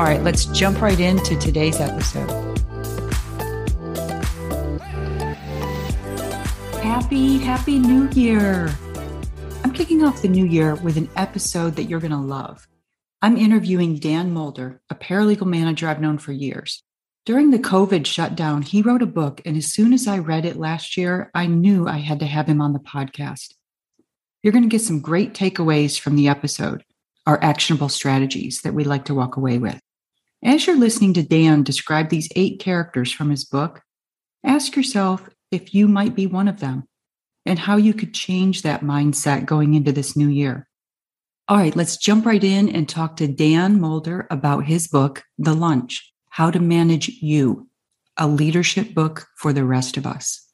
All right, let's jump right into today's episode. Happy, happy new year. I'm kicking off the new year with an episode that you're going to love. I'm interviewing Dan Mulder, a paralegal manager I've known for years. During the COVID shutdown, he wrote a book, and as soon as I read it last year, I knew I had to have him on the podcast. You're going to get some great takeaways from the episode, our actionable strategies that we'd like to walk away with. As you're listening to Dan describe these eight characters from his book, ask yourself if you might be one of them and how you could change that mindset going into this new year. All right, let's jump right in and talk to Dan Mulder about his book, The Lunch How to Manage You, a leadership book for the rest of us.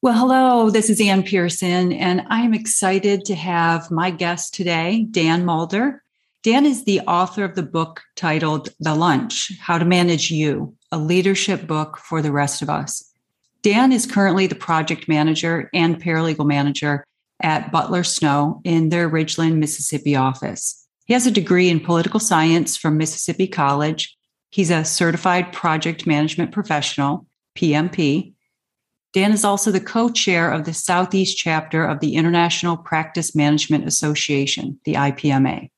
Well, hello, this is Ann Pearson, and I'm excited to have my guest today, Dan Mulder. Dan is the author of the book titled The Lunch How to Manage You, a leadership book for the rest of us. Dan is currently the project manager and paralegal manager at Butler Snow in their Ridgeland, Mississippi office. He has a degree in political science from Mississippi College. He's a certified project management professional, PMP. Dan is also the co chair of the Southeast chapter of the International Practice Management Association, the IPMA.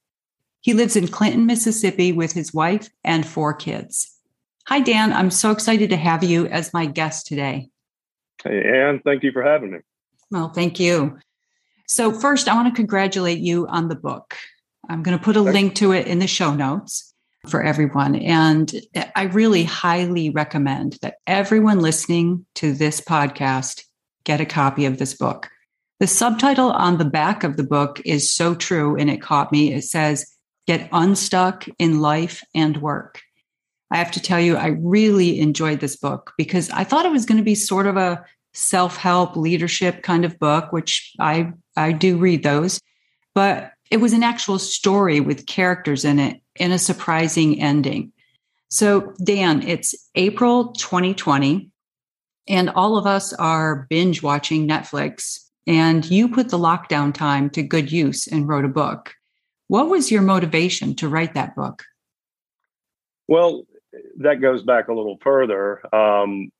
He lives in Clinton, Mississippi with his wife and four kids. Hi, Dan. I'm so excited to have you as my guest today. Hey, Ann. Thank you for having me. Well, thank you. So, first, I want to congratulate you on the book. I'm going to put a Thanks. link to it in the show notes for everyone. And I really highly recommend that everyone listening to this podcast get a copy of this book. The subtitle on the back of the book is so true, and it caught me. It says, Get unstuck in life and work. I have to tell you, I really enjoyed this book because I thought it was going to be sort of a self-help leadership kind of book, which I I do read those, but it was an actual story with characters in it and a surprising ending. So, Dan, it's April 2020, and all of us are binge watching Netflix. And you put the lockdown time to good use and wrote a book. What was your motivation to write that book? Well, that goes back a little further. Um,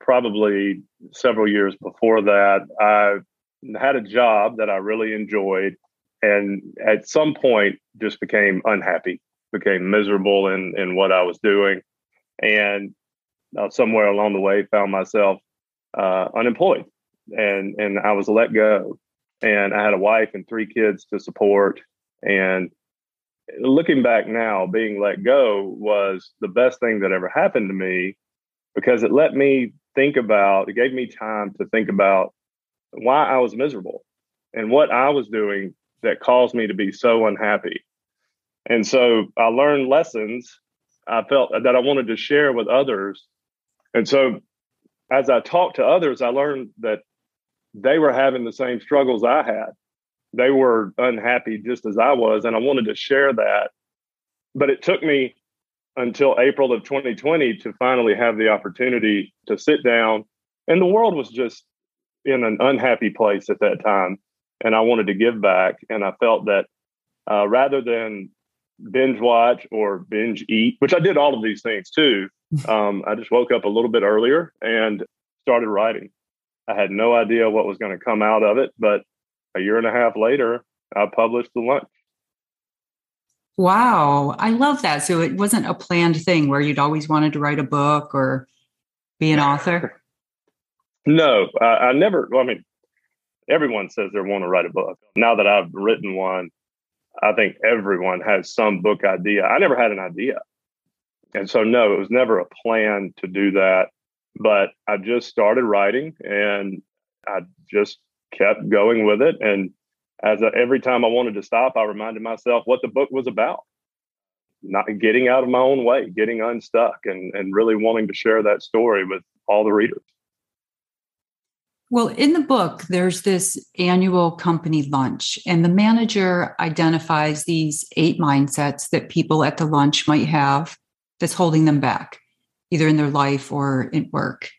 probably several years before that, I had a job that I really enjoyed, and at some point, just became unhappy, became miserable in in what I was doing, and uh, somewhere along the way, found myself uh, unemployed, and and I was let go, and I had a wife and three kids to support, and looking back now, being let go was the best thing that ever happened to me because it let me think about, it gave me time to think about why I was miserable and what I was doing that caused me to be so unhappy. And so I learned lessons I felt that I wanted to share with others. And so as I talked to others, I learned that they were having the same struggles I had they were unhappy just as I was, and I wanted to share that. But it took me until April of 2020 to finally have the opportunity to sit down. And the world was just in an unhappy place at that time. And I wanted to give back. And I felt that uh, rather than binge watch or binge eat, which I did all of these things too, um, I just woke up a little bit earlier and started writing. I had no idea what was going to come out of it, but a year and a half later, I published The Lunch. Wow, I love that. So it wasn't a planned thing where you'd always wanted to write a book or be an author? no, I, I never, well, I mean, everyone says they want to write a book. Now that I've written one, I think everyone has some book idea. I never had an idea. And so, no, it was never a plan to do that. But I just started writing and I just kept going with it. And as every time I wanted to stop, I reminded myself what the book was about. not getting out of my own way, getting unstuck, and and really wanting to share that story with all the readers. Well, in the book, there's this annual company lunch, and the manager identifies these eight mindsets that people at the lunch might have that's holding them back, either in their life or in work.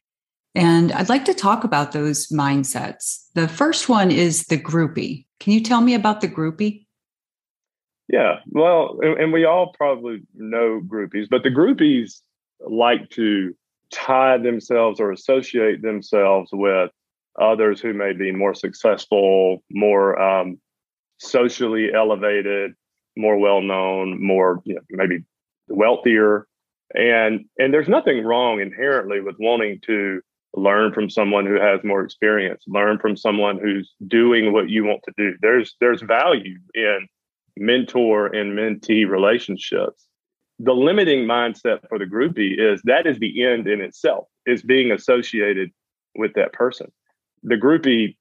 And I'd like to talk about those mindsets. The first one is the groupie. Can you tell me about the groupie? Yeah, well, and, we all probably know groupies, but the groupies like to tie themselves or associate themselves with others who may be more successful, more um, socially elevated, more well known, more you know, maybe wealthier, and and there's nothing wrong inherently with wanting to learn from someone who has more experience, learn from someone who's doing what you want to do. There's there's mm-hmm. value in mentor and mentee relationships. The limiting mindset for the groupie is that is the end in itself, is being associated with that person the groupie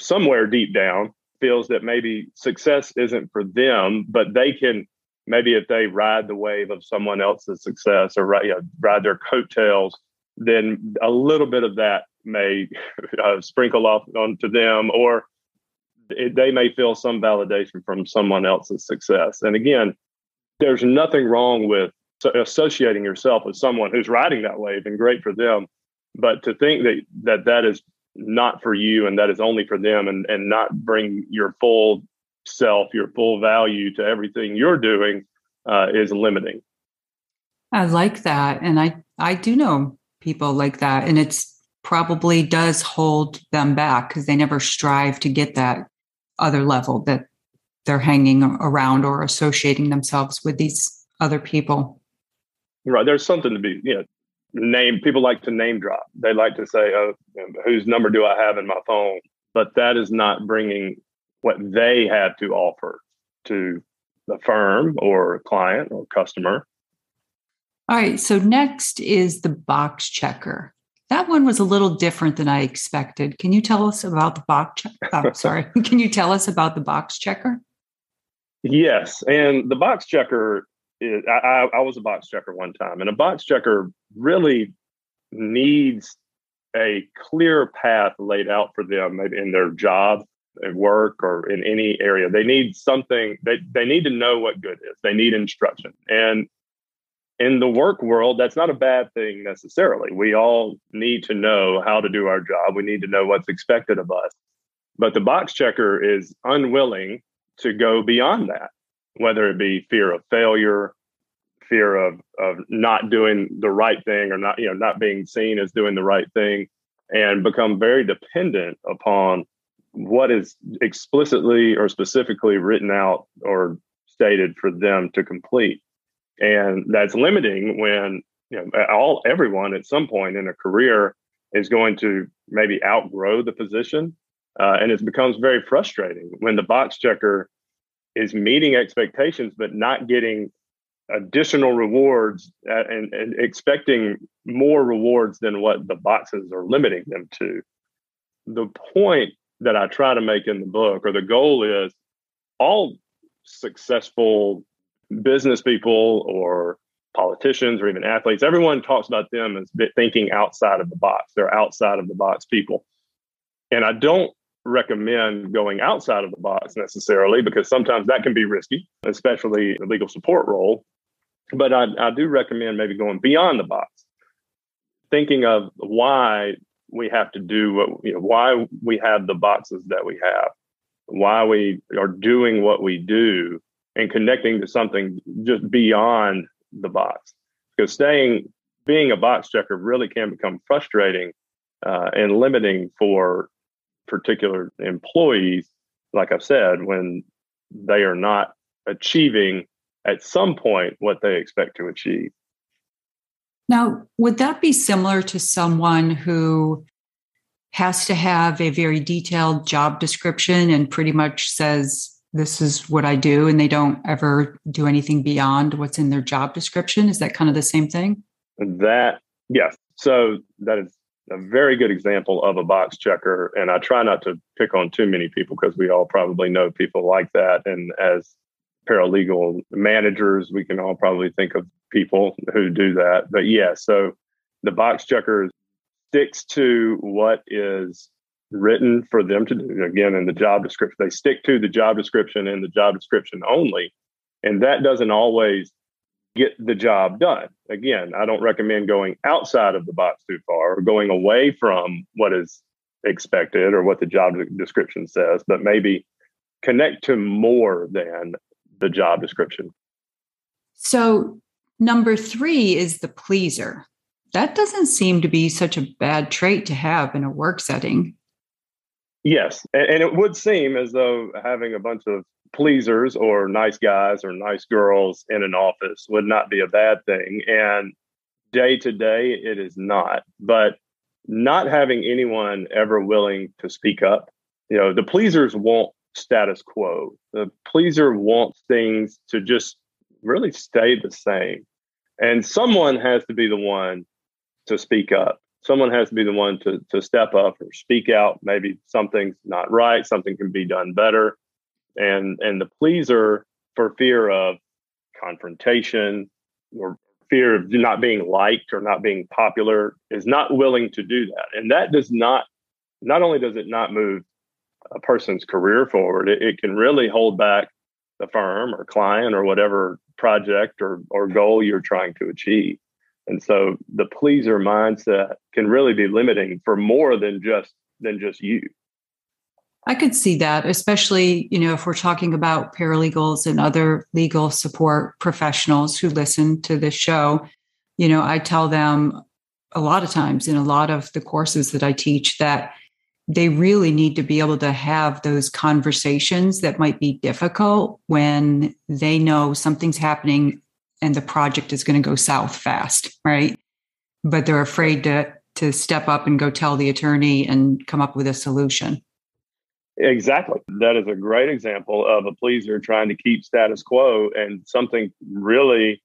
somewhere deep down feels that maybe success isn't for them, but they can maybe if they ride the wave of someone else's success or ride, you know, ride their coattails, then a little bit of that may uh, sprinkle off onto them, or it, they may feel some validation from someone else's success. And again, there's nothing wrong with associating yourself with someone who's riding that wave, and great for them. But to think that that that is not for you and that is only for them and and not bring your full self your full value to everything you're doing uh, is limiting i like that and i i do know people like that. And it's probably does hold them back because they never strive to get that other level that they're hanging around or associating themselves with these other people. Right there's something to be you know name people like to name drop. They like to say oh whose number do i have in my phone? But that is not bringing what they have to offer to the firm or client or customer all right so next is the box checker. That one was a little different than i expected. Can you tell us about the box checker oh, sorry. Can you tell us about the box checker? Yes and the box checker is, I, I was a box checker one time, and a box checker really needs a clear path laid out for them maybe in their job at work or in any area. They need something they, they need to know what good is. They need instruction. And in the work world that's not a bad thing necessarily. We all need to know how to do our job. We need to know what's expected of us. But the box checker is unwilling to go beyond that whether it be fear of failure, fear of of not doing the right thing or not you know not being seen as doing the right thing and become very dependent upon what is explicitly or specifically written out or stated for them to complete and that's limiting when you know all everyone at some point in a career is going to maybe outgrow the position uh, and it becomes very frustrating when the box checker is meeting expectations but not getting additional rewards and, and, expecting more rewards than what the boxes are limiting them to. The point that I try to make in the book, or the goal is all successful business people or politicians or even athletes, everyone talks about them as thinking outside of the box. They're outside of the box people. And I don't recommend going outside of the box necessarily because sometimes that can be risky, especially the legal support role. But I, I do recommend maybe going beyond the box, thinking of why we have to do what, you know, why we have the boxes that we have, why we are doing what we do, and connecting to something just beyond the box. Because staying, being a box checker really can become frustrating uh, and limiting for particular employees, like I've said, when they are not achieving at some point what they expect to achieve. Now, would that be similar to someone who has to have a very detailed job description and pretty much says, This is what I do, and they don't ever do anything beyond what's in their job description? Is that kind of the same thing? That, yes. So that is a very good example of a box checker. And I try not to pick on too many people because we all probably know people like that. And as paralegal managers. We can all probably think of people who do that. But yeah, so the box checker sticks to what is written for them to do. Again, in the job description, they stick to the job description and the job description only. And that doesn't always get the job done. Again, I don't recommend going outside of the box too far or going away from what is expected or what the job description says, but maybe connect to more than the job description. So, number three is the pleaser. That doesn't seem to be such a bad trait to have in a work setting. Yes. And, it would seem as though having a bunch of pleasers or nice guys or nice girls in an office would not be a bad thing. And day to day, it is not. But not having anyone ever willing to speak up, you know, the pleasers want status quo. The pleaser wants things to just really stay the same. And someone has to be the one to speak up. Someone has to be the one to, to step up or speak out. Maybe something's not right, something can be done better. And and the pleaser for fear of confrontation or fear of not being liked or not being popular is not willing to do that. And that does not not only does it not move a person's career forward, it, it can really hold back the firm or client or whatever project or, or goal you're trying to achieve. And so the pleaser mindset can really be limiting for more than just than just you. I could see that, especially, you know, if we're talking about paralegals and other legal support professionals who listen to this show, you know, I tell them a lot of times in a lot of the courses that I teach that they really need to be able to have those conversations that might be difficult when they know something's happening and the project is going to go south fast, right? But they're afraid to to step up and go tell the attorney and come up with a solution. Exactly. That is a great example of a pleaser trying to keep status quo and something really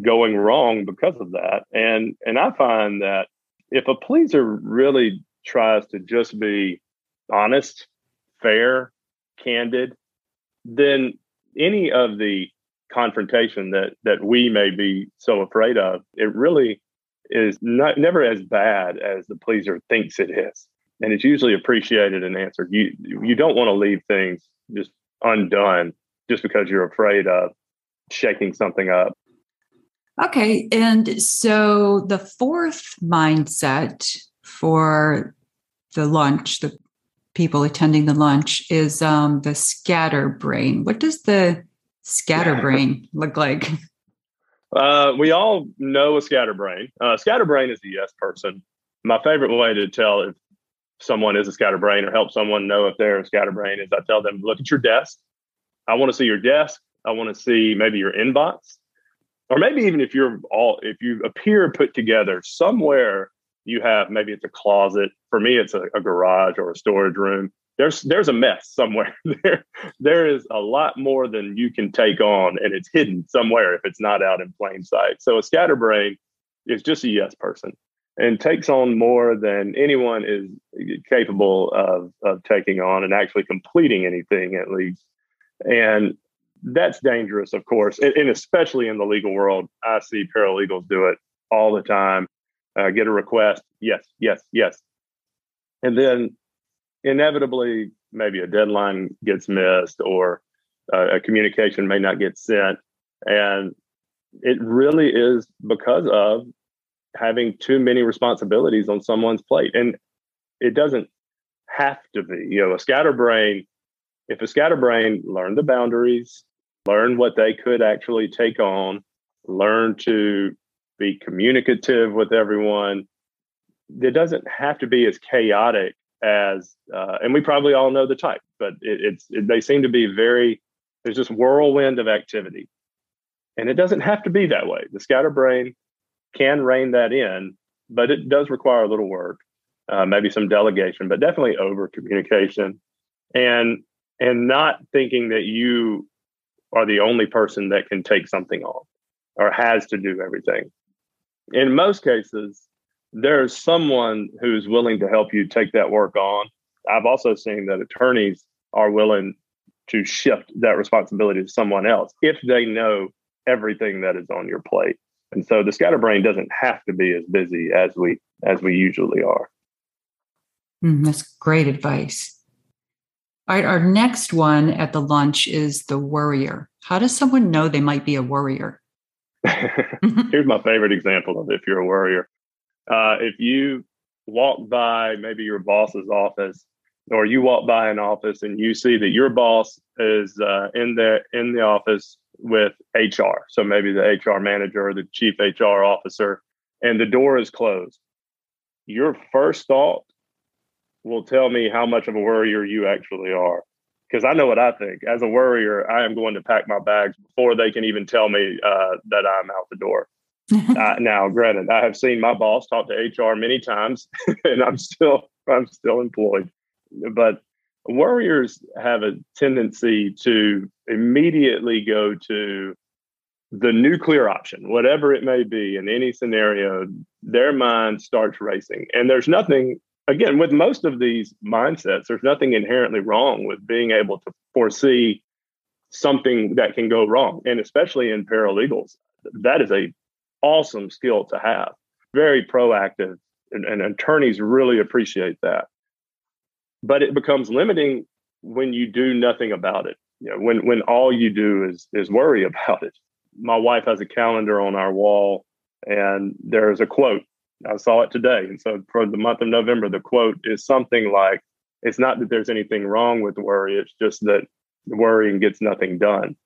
going wrong because of that. And and I find that if a pleaser really tries to just be honest, fair, candid, then any of the confrontation that that we may be so afraid of, it really is not never as bad as the pleaser thinks it is. And it's usually appreciated and answered. You you don't want to leave things just undone just because you're afraid of shaking something up. Okay. And so the fourth mindset for the lunch, the people attending the lunch, is um, the scatter brain What does the scatterbrain look like? Uh, we all know a scatterbrain. Uh, scatterbrain is a yes person. My favorite way to tell if someone is a scatterbrain or help someone know if they're a scatterbrain is I tell them, look at your desk. I want to see your desk. I want to see maybe your inbox, or maybe even if you're all if you appear put together somewhere you have maybe it's a closet for me it's a, a, garage or a storage room there's there's a mess somewhere there there is a lot more than you can take on and it's hidden somewhere if it's not out in plain sight so a scatterbrain is just a yes person and takes on more than anyone is capable of, of taking on and actually completing anything at least and that's dangerous of course and, and especially in the legal world i see paralegals do it all the time uh, get a request. Yes, yes, yes. And then inevitably, maybe a deadline gets missed or uh, a communication may not get sent. And it really is because of having too many responsibilities on someone's plate. And it doesn't have to be, you know, a scatterbrain. If a scatterbrain learned the boundaries, learn what they could actually take on, learn to be communicative with everyone. It doesn't have to be as chaotic as, uh, and we probably all know the type, but it, it's it, they seem to be very. There's this whirlwind of activity, and it doesn't have to be that way. The scatterbrain can rein that in, but it does require a little work, uh, maybe some delegation, but definitely over communication, and and not thinking that you are the only person that can take something on or has to do everything in most cases, there's someone who's willing to help you take that work on. I've also seen that attorneys are willing to shift that responsibility to someone else if they know everything that is on your plate. And so the scatterbrain doesn't have to be as busy as we as we usually are. Mm, that's great advice. All right, our next one at the lunch is the worrier. How does someone know they might be a worrier? Here's my favorite example of if you're a worrier. Uh, if you walk by maybe your boss's office or you walk by an office and you see that your boss is uh, in the in the office with HR, so maybe the HR manager or the chief HR officer, and the door is closed. Your first thought will tell me how much of a worrier you actually are. Because I know what I think. As a worrier, I am going to pack my bags before they can even tell me uh, that I'm out the door. uh, now, granted, I have seen my boss talk to HR many times, and I'm still I'm still employed. But worriers have a tendency to immediately go to the nuclear option, whatever it may be in any scenario, their mind starts racing. And there's nothing, again, with most of these mindsets, there's nothing inherently wrong with being able to foresee something that can go wrong. And especially in paralegals, that is a awesome skill to have. Very proactive. And, and attorneys really appreciate that but it becomes limiting when you do nothing about it. You know, when when all you do is is worry about it. My wife has a calendar on our wall, and there's a quote. I saw it today, and so for the month of November, the quote is something like, "It's not that there's anything wrong with worry; it's just that worrying gets nothing done."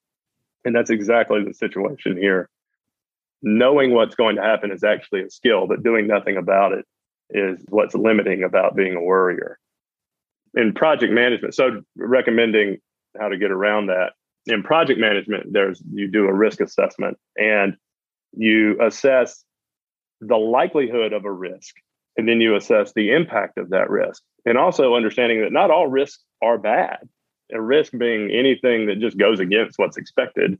And that's exactly the situation here. Knowing what's going to happen is actually a skill, but doing nothing about it is what's limiting about being a worrier in project management, so recommending how to get around that. In project management, there's you do a risk assessment and you assess the likelihood of a risk, and then you assess the impact of that risk. And also understanding that not all risks are bad. A risk being anything that just goes against what's expected.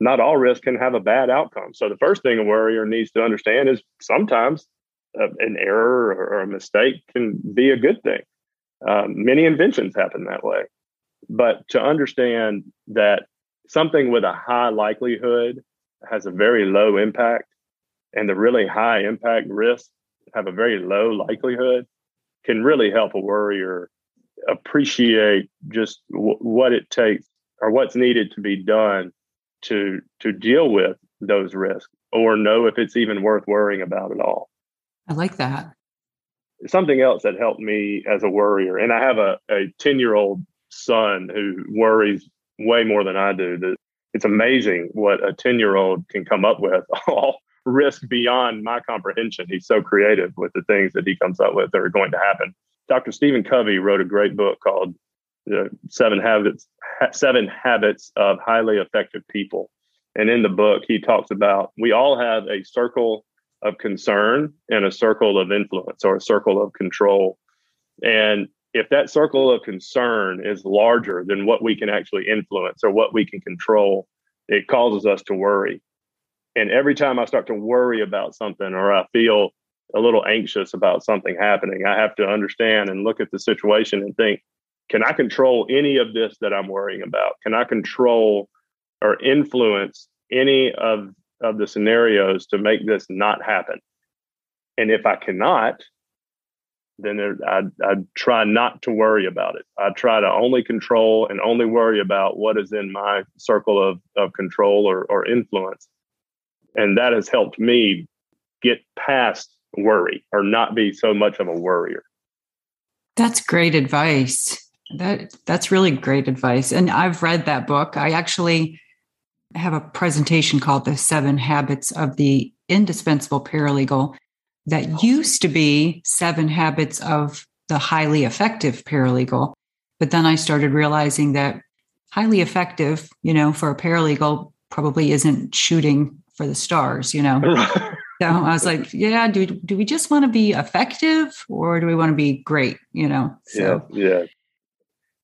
Not all risk can have a bad outcome. So the first thing a worrier needs to understand is sometimes an error or a mistake can be a good thing. Um, many inventions happen that way. But to understand that something with a high likelihood has a very low impact, and the really high impact risks have a very low likelihood can really help a worrier appreciate just w- what it takes or what's needed to be done to to deal with those risks or know if it's even worth worrying about at all. I like that something else that helped me as a worrier, and I have a, a 10 year old son who worries way more than I do. That it's amazing what a 10 year old can come up with, all risk beyond my comprehension. He's so creative with the things that he comes up with that are going to happen. Dr. Stephen Covey wrote a great book called the Seven Habits Seven Habits of Highly Effective People. And in the book, he talks about we all have a circle of concern and a circle of influence or a circle of control. And if that circle of concern is larger than what we can actually influence or what we can control, it causes us to worry. And every time I start to worry about something or I feel a little anxious about something happening, I have to understand and look at the situation and think, can I control any of this that I'm worrying about? Can I control or influence any of of the scenarios to make this not happen. And if I cannot, then there, I'd, I'd try not to worry about it. I try to only control and only worry about what is in my circle of, of control or, or influence. And that has helped me get past worry or not be so much of a worrier. That's great advice. That that's really great advice. And I've read that book. I actually have a presentation called The Seven Habits of the Indispensable Paralegal that used to be Seven Habits of the Highly Effective Paralegal. But then I started realizing that highly effective, you know, for a paralegal probably isn't shooting for the stars, you know. so I was like, yeah, do, do we just want to be effective or do we want to be great, you know? So, yeah, yeah.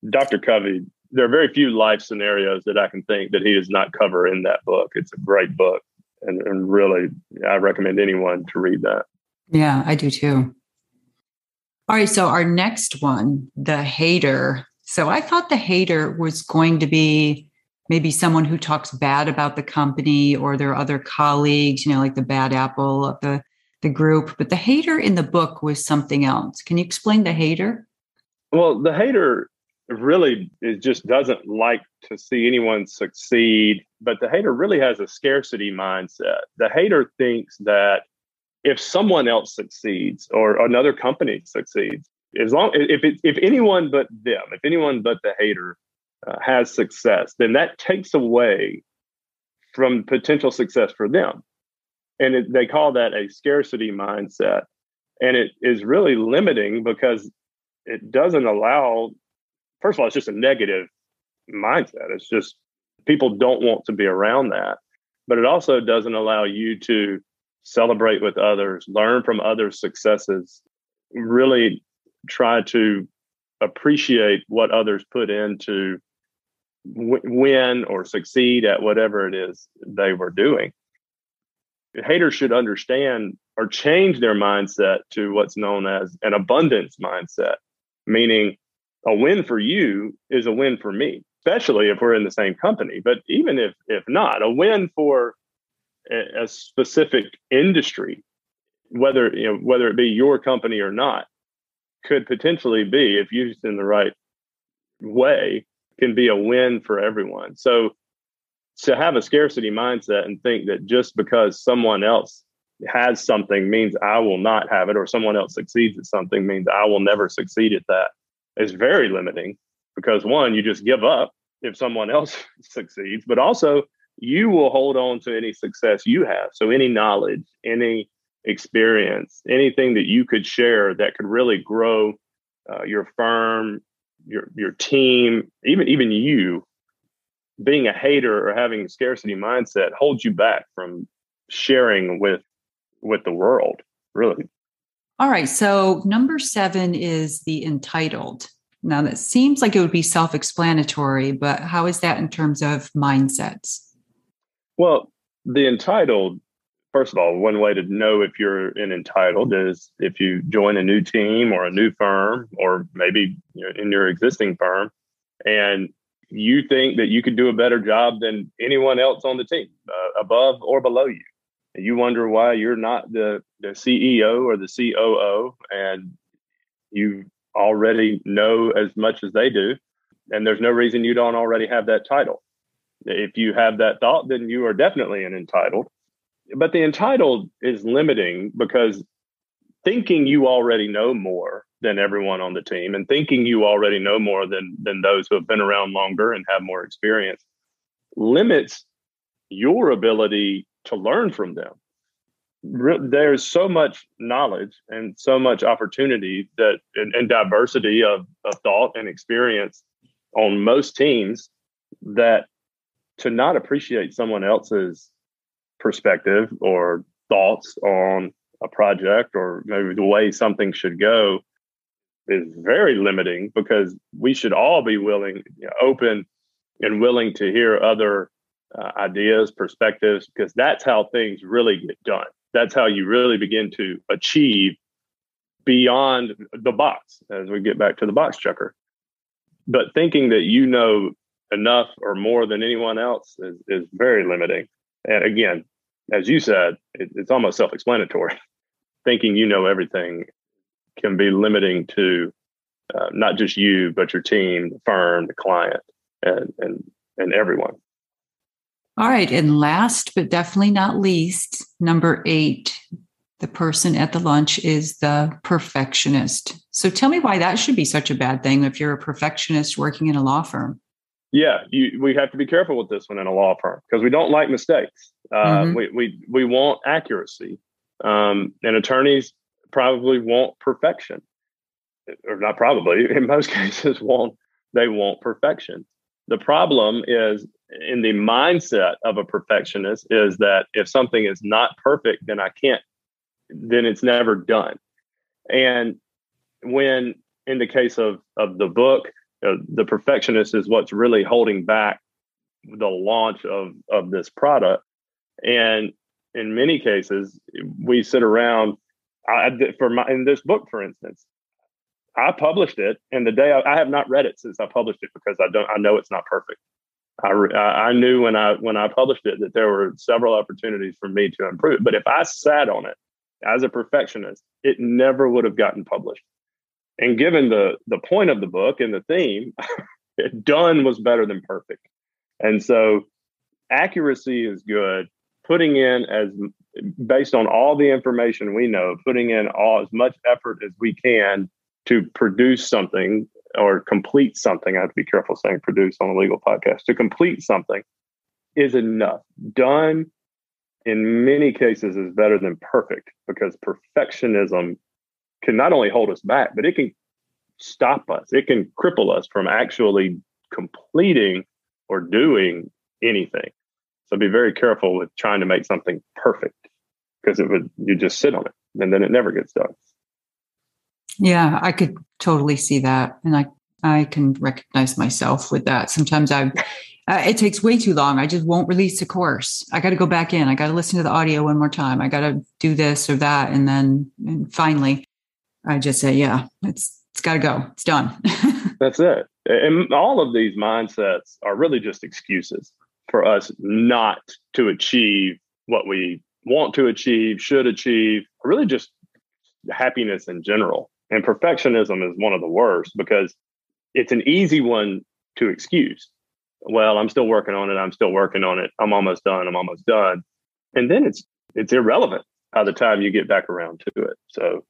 Dr. Covey there are very few life scenarios that I can think that he does not cover in that book. It's a great book, and, and really, I recommend anyone to read that. Yeah, I do too. All right, so our next one, the hater. So I thought the hater was going to be maybe someone who talks bad about the company or their other colleagues, you know, like the bad apple of the, the group. But the hater in the book was something else. Can you explain the hater? Well, the hater really it just doesn't like to see anyone succeed but the hater really has a scarcity mindset. The hater thinks that if someone else succeeds or another company succeeds as long if it, if anyone but them if anyone but the hater uh, has success then that takes away from potential success for them. And it, they call that a scarcity mindset. And it is really limiting because it doesn't allow first of all, it's just a negative mindset. It's just people don't want to be around that. But it also doesn't allow you to celebrate with others, learn from others' successes, really try to appreciate what others put into win or succeed at whatever it is they were doing. Haters should understand or change their mindset to what's known as an abundance mindset, meaning a win for you is a win for me, especially if we're in the same company. But even if if not, a win for a, a specific industry, whether you know whether it be your company or not, could potentially be, if used in the right way, can be a win for everyone. So to have a scarcity mindset and think that just because someone else has something means I will not have it, or someone else succeeds at something means I will never succeed at that is very limiting because one, you just give up if someone else succeeds, but also you will hold on to any success you have. So any knowledge, any experience, anything that you could share that could really grow uh, your firm, your your team, even even you being a hater or having a scarcity mindset holds you back from sharing with with the world, really. All right. So number seven is the entitled. Now that seems like it would be self explanatory, but how is that in terms of mindsets? Well, the entitled, first of all, one way to know if you're an entitled is if you join a new team or a new firm, or maybe in your existing firm, and you think that you could do a better job than anyone else on the team, uh, above or below you And you wonder why you're not the, the CEO or the COO and you already know as much as they do. And there's no reason you don't already have that title. If you have that thought, then you are definitely an entitled. But the entitled is limiting because thinking you already know more than everyone on the team and thinking you already know more than than those who have been around longer and have more experience limits your ability to learn from them. There's so much knowledge and so much opportunity that and, and diversity of, of thought and experience on most teams that to not appreciate someone else's perspective or thoughts on a project or maybe the way something should go is very limiting because we should all be willing, open and willing to hear other uh, ideas, perspectives, because that's how things really get done. That's how you really begin to achieve beyond the box as we get back to the box checker. But thinking that you know enough or more than anyone else is, is very limiting. And again, as you said, it, it's almost self explanatory. thinking you know everything can be limiting to uh, not just you, but your team, the firm, the client, and, and, and everyone. All right. And last but definitely not least, number eight, the person at the lunch is the perfectionist. So tell me why that should be such a bad thing if you're a perfectionist working in a law firm. Yeah, you, we have to be careful with this one in a law firm because we don't like mistakes. Uh, mm-hmm. we, we, we want accuracy. Um, and attorneys probably want perfection, or not probably, in most cases, want they want perfection. The problem is in the mindset of a perfectionist is that if something is not perfect, then I can't, then it's never done. And when, in the case of of the book, uh, the perfectionist is what's really holding back the launch of of this product. And in many cases, we sit around. I, for my in this book, for instance, I published it, and the day I, I, have not read it since I published it because I don't. I know it's not perfect. I, I knew when I when I published it that there were several opportunities for me to improve. But if I sat on it as a perfectionist, it never would have gotten published. And given the the point of the book and the theme, done was better than perfect. And so accuracy is good. Putting in as based on all the information we know, putting in all as much effort as we can to produce something or complete something. I have to be careful saying produce on a legal podcast. To complete something is enough. Done in many cases is better than perfect because perfectionism can not only hold us back, but it can stop us. It can cripple us from actually completing or doing anything. So be very careful with trying to make something perfect because it would you just sit on it and then it never gets done. Yeah, I could totally see that, and I I can recognize myself with that. Sometimes I uh, it takes way too long. I just won't release the course. I got to go back in. I got to listen to the audio one more time. I got to do this or that, and then and finally, I just say, yeah, it's it's got to go. It's done. That's it. And all of these mindsets are really just excuses for us not to achieve what we want to achieve, should achieve, really just happiness in general. And perfectionism is one of the worst because it's an easy one to excuse. Well, I'm still working on it. I'm still working on it. I'm almost done. I'm almost done. And then it's it's irrelevant by the time you get back around to it. So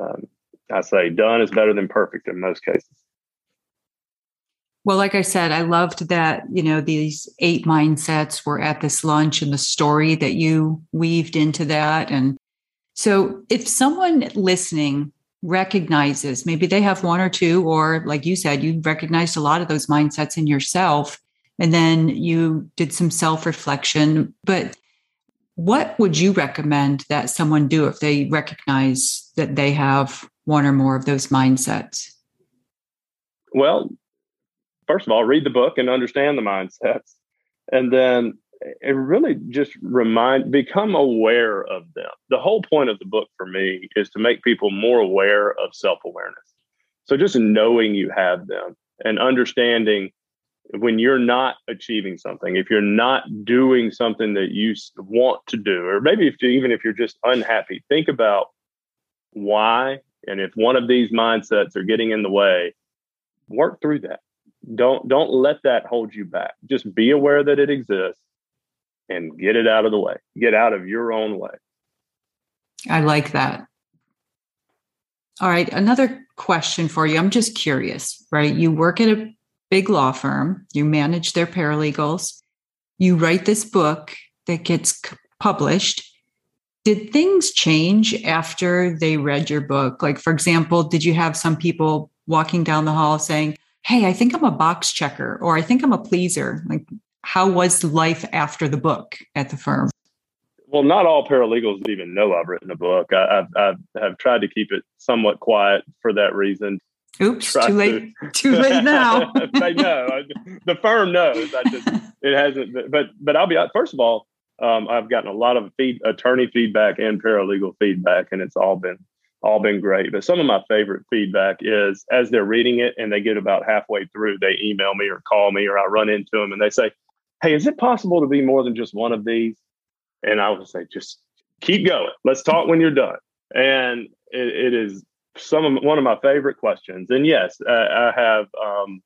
um, I say done is better than perfect in most cases. Well, like I said, I loved that, you know, these eight mindsets were at this lunch and the story that you weaved into that. And so if someone listening recognizes maybe they have one or two, or like you said, you recognized a lot of those mindsets in yourself, and then you did some self reflection. But what would you recommend that someone do if they recognize that they have one or more of those mindsets? Well, first of all, read the book and understand the mindsets. And then it really just remind become aware of them. The whole point of the book for me is to make people more aware of self-awareness. So just knowing you have them and understanding when you're not achieving something, if you're not doing something that you want to do, or maybe if you, even if you're just unhappy, think about why. And if one of these mindsets are getting in the way, work through that. Don't don't let that hold you back. Just be aware that it exists and get it out of the way. Get out of your own way. I like that. All right, another question for you. I'm just curious, right? You work at a big law firm, you manage their paralegals, you write this book that gets published. Did things change after they read your book? Like, for example, did you have some people walking down the hall saying, Hey, I think I'm a box checker, or I think I'm a pleaser? Like, how was life after the book at the firm? Well, not all paralegals even know I've written a book. I, have have tried to keep it somewhat quiet for that reason. Oops, too late. To, too late now. they know. The firm knows. I just it hasn't. But but I'll be first of all. Um, I've gotten a lot of feed, attorney feedback and paralegal feedback, and it's all been all been great. But some of my favorite feedback is as they're reading it and they get about halfway through, they email me or call me, or I run into them and they say, hey, is it possible to be more than just one of these? And I would say, just keep going. Let's talk when you're done. And it, it is some of, one of my favorite questions. And yes, I, I have um,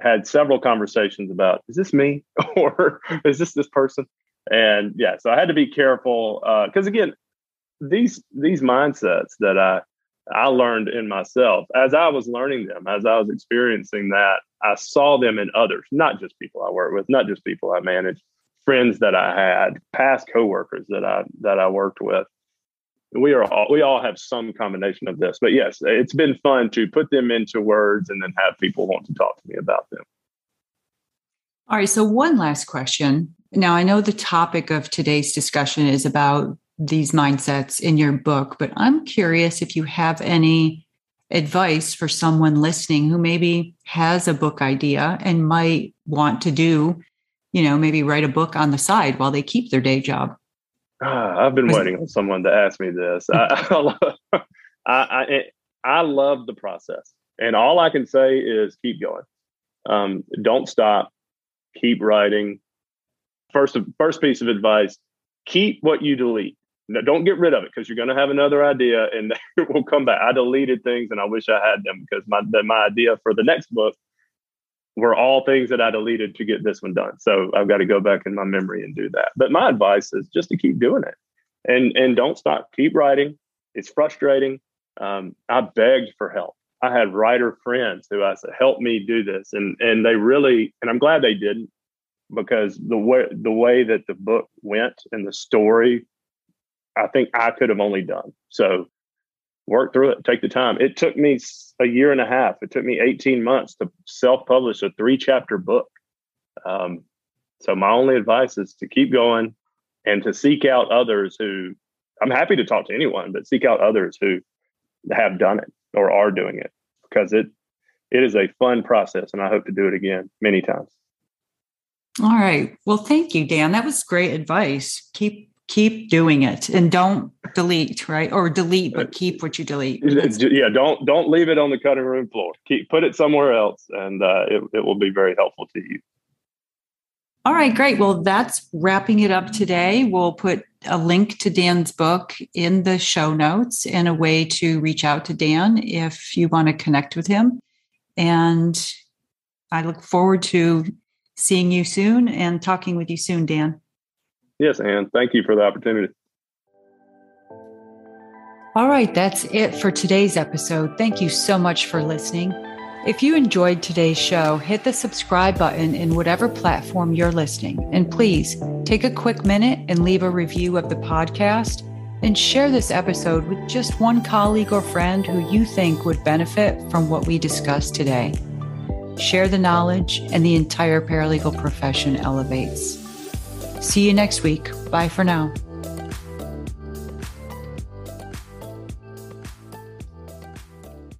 had several conversations about is this me or is this this person? And yeah, so I had to be careful because uh, again, these these mindsets that I I learned in myself as I was learning them, as I was experiencing that, I saw them in others, not just people I work with, not just people I manage, friends that I had, past coworkers that I that I worked with. We are all we all have some combination of this. But yes, it's been fun to put them into words and then have people want to talk to me about them. All right. So one last question. Now I know the topic of today's discussion is about these mindsets in your book, but I'm curious if you have any advice for someone listening who maybe has a book idea and might want to do, you know, maybe write a book on the side while they keep their day job. Uh, I've been waiting on someone to ask me this. I, I, I, I love the process. And all I can say is keep going. Um, don't stop. Keep writing. First, first piece of advice: keep what you delete. No, don't get rid of it because you're going to have another idea and it will come back. I deleted things and I wish I had them because my my idea for the next book were all things that I deleted to get this one done. So I've got to go back in my memory and do that. But my advice is just to keep doing it and and don't stop. Keep writing. It's frustrating. Um, I begged for help. I had writer friends who I said, "Help me do this," and and they really, and I'm glad they didn't because the way the way that the book went and the story, I think I could have only done. So work through it. Take the time. It took me a year and a half. It took me 18 months to self-publish a three-chapter book. Um, so my only advice is to keep going and to seek out others who I'm happy to talk to anyone, but seek out others who have done it or are doing it because it it is a fun process and I hope to do it again many times. All right. Well, thank you, Dan. That was great advice. Keep keep doing it and don't delete, right? Or delete, but keep what you delete. Yeah, don't don't leave it on the cutting room floor. Keep put it somewhere else and uh, it, it will be very helpful to you. All right, great. Well, that's wrapping it up today. We'll put a link to Dan's book in the show notes and a way to reach out to Dan if you want to connect with him. And I look forward to seeing you soon and talking with you soon, Dan. Yes, Anne. Thank you for the opportunity. All right, that's it for today's episode. Thank you so much for listening. If you enjoyed today's show, hit the subscribe button in whatever platform you're listening. And please take a quick minute and leave a review of the podcast and share this episode with just one colleague or friend who you think would benefit from what we discussed today. Share the knowledge, and the entire paralegal profession elevates. See you next week. Bye for now.